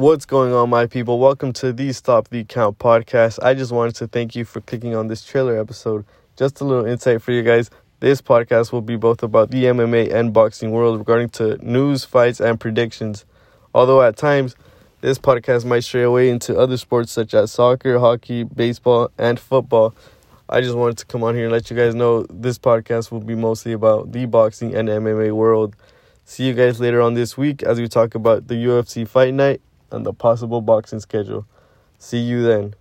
What's going on, my people? Welcome to the Stop the Count podcast. I just wanted to thank you for clicking on this trailer episode. Just a little insight for you guys. This podcast will be both about the MMA and boxing world regarding to news, fights, and predictions. Although at times, this podcast might stray away into other sports such as soccer, hockey, baseball, and football. I just wanted to come on here and let you guys know this podcast will be mostly about the boxing and MMA world. See you guys later on this week as we talk about the UFC fight night and the possible boxing schedule. See you then.